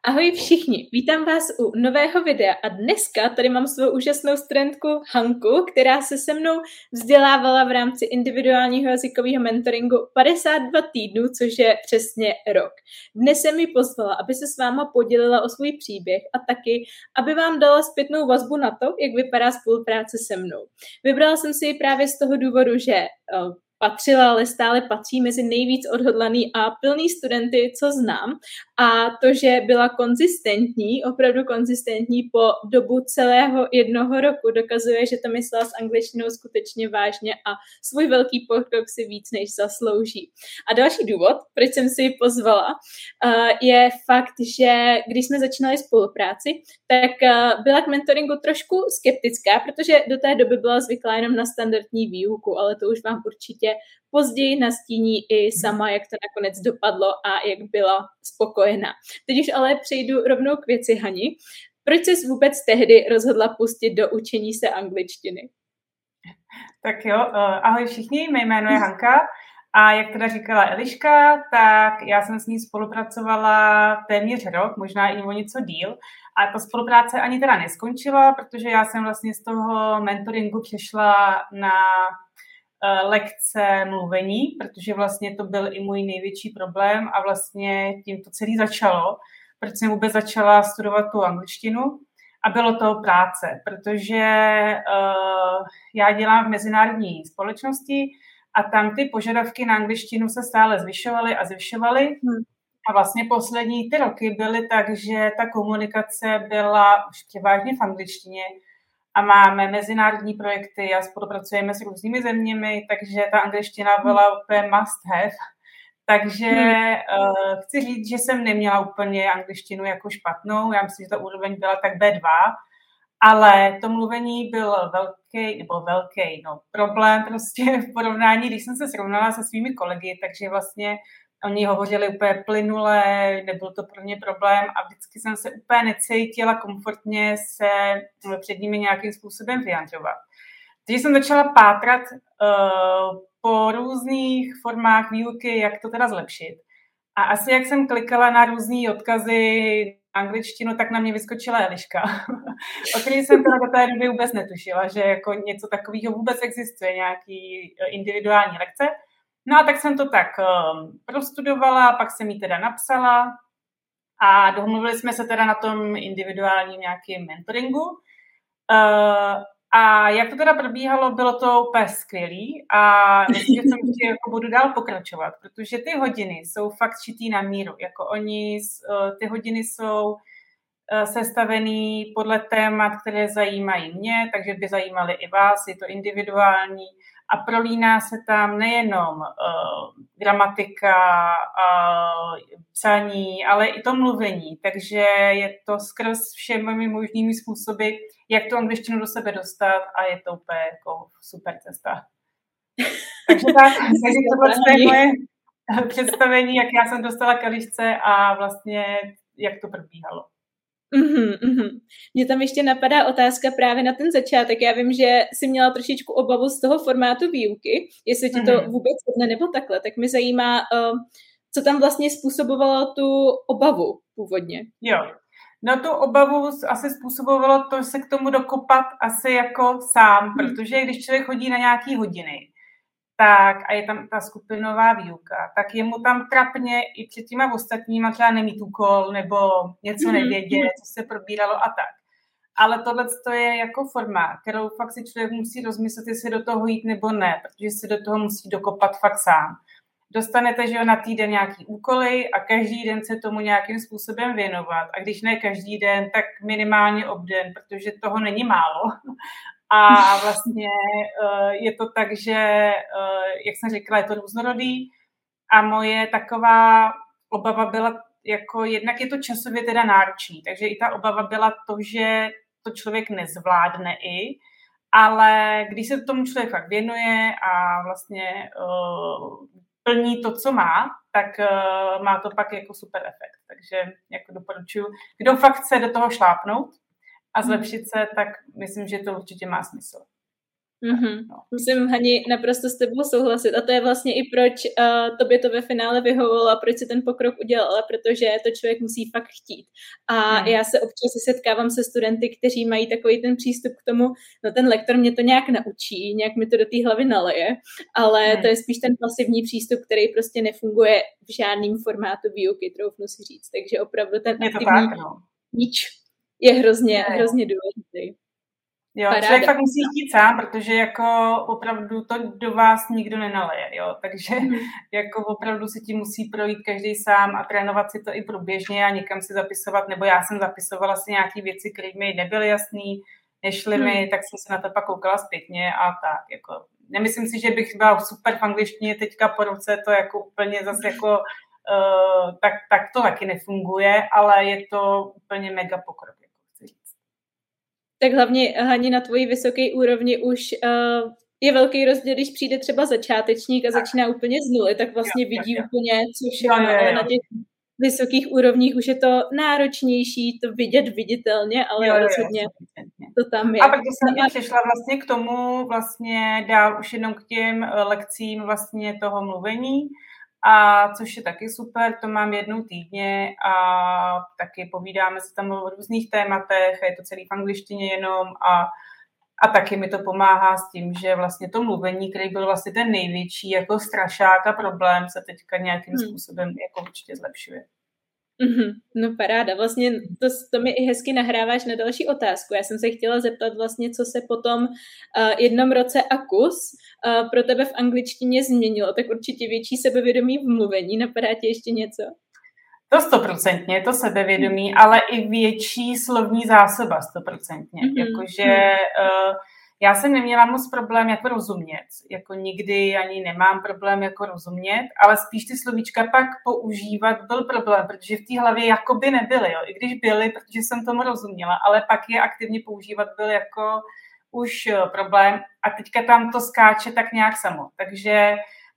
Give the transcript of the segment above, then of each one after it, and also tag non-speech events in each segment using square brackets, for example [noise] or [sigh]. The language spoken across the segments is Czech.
Ahoj všichni, vítám vás u nového videa a dneska tady mám svou úžasnou studentku Hanku, která se se mnou vzdělávala v rámci individuálního jazykového mentoringu 52 týdnů, což je přesně rok. Dnes se mi pozvala, aby se s váma podělila o svůj příběh a taky, aby vám dala zpětnou vazbu na to, jak vypadá spolupráce se mnou. Vybrala jsem si ji právě z toho důvodu, že eh, patřila, ale stále patří mezi nejvíc odhodlaný a plný studenty, co znám. A to, že byla konzistentní, opravdu konzistentní po dobu celého jednoho roku, dokazuje, že to myslela s angličtinou skutečně vážně a svůj velký pokrok si víc než zaslouží. A další důvod, proč jsem si ji pozvala, je fakt, že když jsme začínali spolupráci, tak byla k mentoringu trošku skeptická, protože do té doby byla zvyklá jenom na standardní výuku, ale to už vám určitě později nastíní i sama, jak to nakonec dopadlo a jak byla spokojená. Teď už ale přejdu rovnou k věci Hani. Proč jsi vůbec tehdy rozhodla pustit do učení se angličtiny? Tak jo, uh, ahoj všichni, mé jméno je Hanka a jak teda říkala Eliška, tak já jsem s ní spolupracovala téměř rok, možná i o něco díl. A ta spolupráce ani teda neskončila, protože já jsem vlastně z toho mentoringu přešla na Eh, lekce mluvení, protože vlastně to byl i můj největší problém a vlastně tím to celé začalo, protože jsem vůbec začala studovat tu angličtinu a bylo to práce, protože uh, já dělám v mezinárodní společnosti a tam ty požadavky na angličtinu se stále zvyšovaly a zvyšovaly. Hmm. A vlastně poslední ty roky byly tak, že ta komunikace byla už převážně v angličtině, a máme mezinárodní projekty a spolupracujeme s různými zeměmi, takže ta angličtina byla úplně must have. Takže uh, chci říct, že jsem neměla úplně angličtinu jako špatnou, já myslím, že ta úroveň byla tak B2, ale to mluvení byl velký, nebo velký, no, problém prostě [laughs] v porovnání, když jsem se srovnala se svými kolegy, takže vlastně Oni hovořili úplně plynule, nebyl to pro mě problém a vždycky jsem se úplně necítila komfortně se před nimi nějakým způsobem vyjadřovat. Takže jsem začala pátrat uh, po různých formách výuky, jak to teda zlepšit. A asi jak jsem klikala na různé odkazy angličtinu, tak na mě vyskočila Eliška, [laughs] o které jsem teda do té doby vůbec netušila, že jako něco takového vůbec existuje, nějaký individuální lekce. No a tak jsem to tak um, prostudovala, pak jsem ji teda napsala a domluvili jsme se teda na tom individuálním nějakým mentoringu. Uh, a jak to teda probíhalo, bylo to úplně skvělý a myslím, že jsem ještě jako budu dál pokračovat, protože ty hodiny jsou fakt šitý na míru. Jako oni, uh, ty hodiny jsou uh, sestavený podle témat, které zajímají mě, takže by zajímaly i vás, je to individuální a prolíná se tam nejenom uh, gramatika, uh, psaní, ale i to mluvení. Takže je to skrz všemi možnými způsoby, jak tu angličtinu do sebe dostat a je to úplně jako super cesta. [laughs] Takže tak, takže tohle je moje představení, jak já jsem dostala kališce a vlastně jak to probíhalo. Mm-hmm, mm-hmm. Mně tam ještě napadá otázka právě na ten začátek. Já vím, že jsi měla trošičku obavu z toho formátu výuky, jestli ti to mm-hmm. vůbec ne nebo takhle. Tak mi zajímá, uh, co tam vlastně způsobovalo tu obavu původně. Jo, No tu obavu asi způsobovalo to se k tomu dokopat asi jako sám, hmm. protože když člověk chodí na nějaký hodiny, tak a je tam ta skupinová výuka, tak je mu tam trapně i před těma ostatníma třeba nemít úkol nebo něco mm-hmm. nevědět, co se probíralo a tak. Ale tohle je jako forma, kterou fakt si člověk musí rozmyslet, jestli do toho jít nebo ne, protože si do toho musí dokopat fakt sám. Dostanete, že jo, na týden nějaký úkoly a každý den se tomu nějakým způsobem věnovat. A když ne každý den, tak minimálně obden, protože toho není málo. A vlastně eh, je to tak, že, eh, jak jsem říkala, je to různorodý a moje taková obava byla, jako jednak je to časově teda náročný, takže i ta obava byla to, že to člověk nezvládne i, ale když se tomu člověk fakt věnuje a vlastně uh, plní to, co má, tak uh, má to pak jako super efekt. Takže jako doporučuji, kdo fakt chce do toho šlápnout, a zlepšit se, tak myslím, že to určitě má smysl. Mm-hmm. No. Musím, Hani, naprosto s tebou souhlasit. A to je vlastně i proč uh, tobě to ve finále vyhovovalo a proč si ten pokrok udělala, protože to člověk musí fakt chtít. A mm. já se občas setkávám se studenty, kteří mají takový ten přístup k tomu, no ten lektor mě to nějak naučí, nějak mi to do té hlavy naleje, ale mm. to je spíš ten pasivní přístup, který prostě nefunguje v žádném formátu výuky, troufnu si říct. Takže opravdu ten je aktivní tak, no. nič je hrozně, hrozně důležitý. Jo, Paráda. člověk fakt musí chtít sám, protože jako opravdu to do vás nikdo nenaleje, jo, takže mm. jako opravdu si tím musí projít každý sám a trénovat si to i průběžně a někam si zapisovat, nebo já jsem zapisovala si nějaké věci, které mi nebyly jasné, nešly mm. mi, tak jsem se na to pak koukala zpětně a tak, jako nemyslím si, že bych byla super v angličtině teďka po roce, to jako úplně zase jako uh, tak, tak to taky nefunguje, ale je to úplně mega pokrok tak hlavně Hani na tvoji vysoké úrovni už uh, je velký rozdíl, když přijde třeba začátečník a začíná úplně z nuly, tak vlastně jo, vidí jo, úplně co všechno, ale na těch vysokých úrovních už je to náročnější to vidět viditelně, ale jo, jo, rozhodně to tam je. A protože jsem no, přišla vlastně k tomu vlastně dál už jenom k těm eh, lekcím vlastně toho mluvení, a což je taky super, to mám jednou týdně a taky povídáme se tam o různých tématech a je to celý v angličtině jenom a, a taky mi to pomáhá s tím, že vlastně to mluvení, který byl vlastně ten největší jako strašák a problém, se teďka nějakým hmm. způsobem jako určitě zlepšuje. Mm-hmm. No paráda, vlastně to, to mi i hezky nahráváš na další otázku. Já jsem se chtěla zeptat vlastně, co se po tom uh, jednom roce a kus uh, pro tebe v angličtině změnilo, tak určitě větší sebevědomí v mluvení, napadá ti ještě něco? To stoprocentně, to sebevědomí, ale i větší slovní zásoba stoprocentně. Mm-hmm. Jakože uh, já jsem neměla moc problém jako rozumět, jako nikdy ani nemám problém jako rozumět, ale spíš ty slovíčka pak používat byl problém, protože v té hlavě jakoby nebyly, jo. i když byly, protože jsem tomu rozuměla, ale pak je aktivně používat byl jako už eh, problém a teďka tam to skáče tak nějak samo. Takže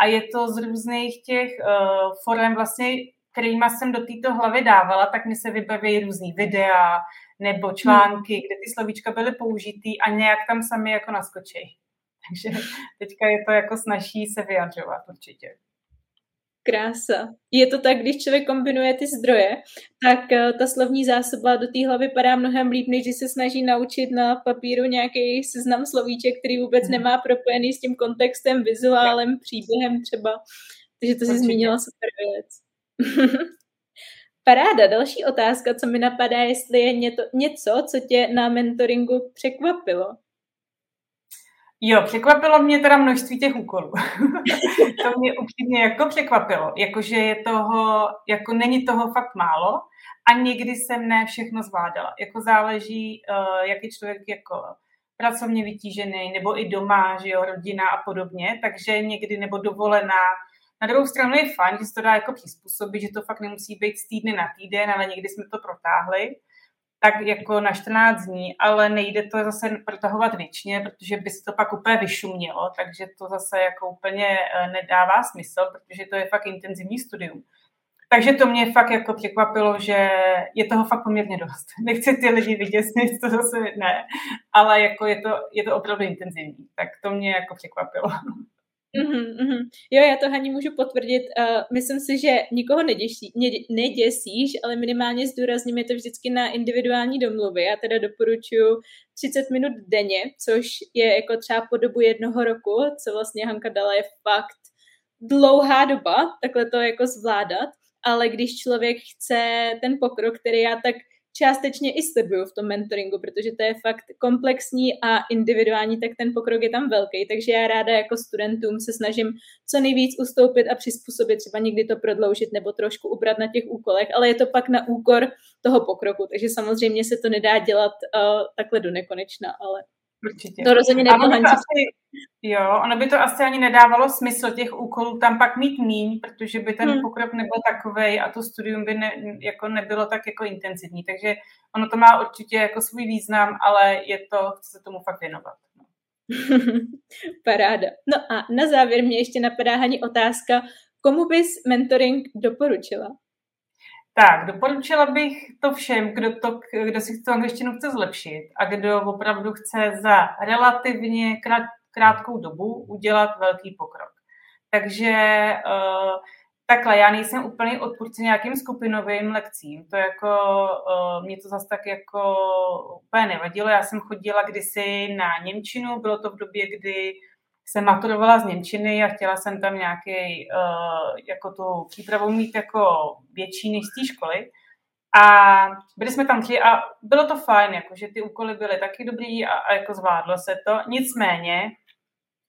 a je to z různých těch uh, forem vlastně, kterýma jsem do této hlavy dávala, tak mi se vybaví různý videa, nebo články, hmm. kde ty slovíčka byly použitý a nějak tam sami jako naskočí. [laughs] Takže teďka je to jako snaží se vyjadřovat určitě. Krása. Je to tak, když člověk kombinuje ty zdroje, tak eh, ta slovní zásoba do té hlavy padá mnohem líp, než když se snaží naučit na papíru nějaký seznam slovíček, který vůbec hmm. nemá propojený s tím kontextem, vizuálem, příběhem třeba. Takže to si zmínila super věc. [laughs] Paráda, další otázka, co mi napadá, jestli je něco, něco co tě na mentoringu překvapilo. Jo, překvapilo mě teda množství těch úkolů. [laughs] to mě upřímně jako překvapilo. Jakože je toho, jako není toho fakt málo a někdy jsem ne všechno zvládala. Jako záleží, uh, jaký člověk jako pracovně vytížený, nebo i doma, že jo, rodina a podobně, takže někdy nebo dovolená, na druhou stranu je fajn, že se to dá jako přizpůsobit, že to fakt nemusí být z týdny na týden, ale někdy jsme to protáhli tak jako na 14 dní, ale nejde to zase protahovat věčně, protože by se to pak úplně vyšumělo, takže to zase jako úplně eh, nedává smysl, protože to je fakt intenzivní studium. Takže to mě fakt jako překvapilo, že je toho fakt poměrně dost. [laughs] Nechci ty lidi vyděsnit, [laughs] to zase ne, ale jako je to, je to opravdu intenzivní. Tak to mě jako překvapilo. Mm-hmm. Jo, já to Hani můžu potvrdit. Uh, myslím si, že nikoho neděsí, ne, neděsíš, ale minimálně zdůrazním je to vždycky na individuální domluvy. Já teda doporučuji 30 minut denně, což je jako třeba po dobu jednoho roku, co vlastně Hanka dala je fakt dlouhá doba, takhle to jako zvládat, ale když člověk chce ten pokrok, který já tak částečně i slibuju v tom mentoringu, protože to je fakt komplexní a individuální, tak ten pokrok je tam velký. Takže já ráda jako studentům se snažím co nejvíc ustoupit a přizpůsobit, třeba někdy to prodloužit nebo trošku ubrat na těch úkolech, ale je to pak na úkor toho pokroku, takže samozřejmě se to nedá dělat uh, takhle do nekonečna, ale Určitě. To rozhodně nebylo Jo, ono by to asi ani nedávalo smysl těch úkolů tam pak mít míň, protože by ten hmm. pokrok nebyl takový a to studium by ne, jako nebylo tak jako intenzivní. Takže ono to má určitě jako svůj význam, ale je to, chci se tomu fakt věnovat. No. [laughs] Paráda. No a na závěr mě ještě napadá Hani otázka, komu bys mentoring doporučila? Tak, doporučila bych to všem, kdo, to, kdo si tu angličtinu chce zlepšit a kdo opravdu chce za relativně krát, krátkou dobu udělat velký pokrok. Takže uh, takhle, já nejsem úplně odpůrce nějakým skupinovým lekcím. To jako, uh, mě to zase tak jako úplně nevadilo. Já jsem chodila kdysi na Němčinu, bylo to v době, kdy jsem maturovala z Němčiny a chtěla jsem tam nějaký, uh, jako tu přípravu mít jako větší než z té školy. A byli jsme tam tři a bylo to fajn, jako, že ty úkoly byly taky dobrý a, a jako zvládlo se to. Nicméně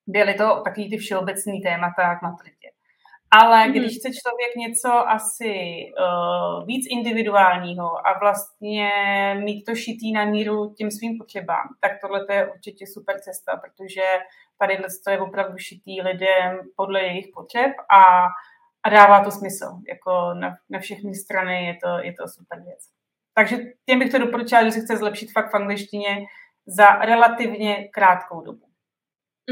byly to takový ty všeobecný témata k maturitě. Ale mm-hmm. když chce člověk něco asi uh, víc individuálního a vlastně mít to šitý na míru těm svým potřebám, tak tohle je určitě super cesta, protože tady to je opravdu šitý lidem podle jejich potřeb a, a dává to smysl. Jako na, na všechny strany je to, je to super věc. Takže těm bych to doporučila, že se chce zlepšit fakt v angličtině za relativně krátkou dobu.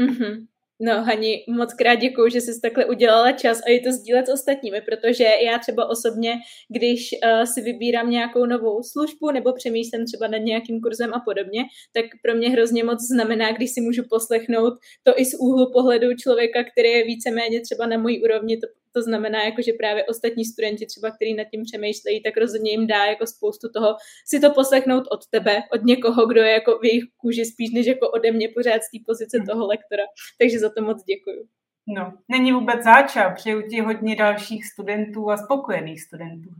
Mm-hmm. No, Hani, moc krát děkuju, že jsi takhle udělala čas a je to sdílet s ostatními, protože já třeba osobně, když uh, si vybírám nějakou novou službu nebo přemýšlím třeba nad nějakým kurzem a podobně, tak pro mě hrozně moc znamená, když si můžu poslechnout to i z úhlu pohledu člověka, který je víceméně třeba na mojí úrovni, to to znamená, jako, že právě ostatní studenti třeba, kteří nad tím přemýšlejí, tak rozhodně jim dá jako spoustu toho si to poslechnout od tebe, od někoho, kdo je jako v jejich kůži spíš než jako ode mě pořád z té pozice hmm. toho lektora. Takže za to moc děkuju. No, není vůbec záča. Přeju ti hodně dalších studentů a spokojených studentů.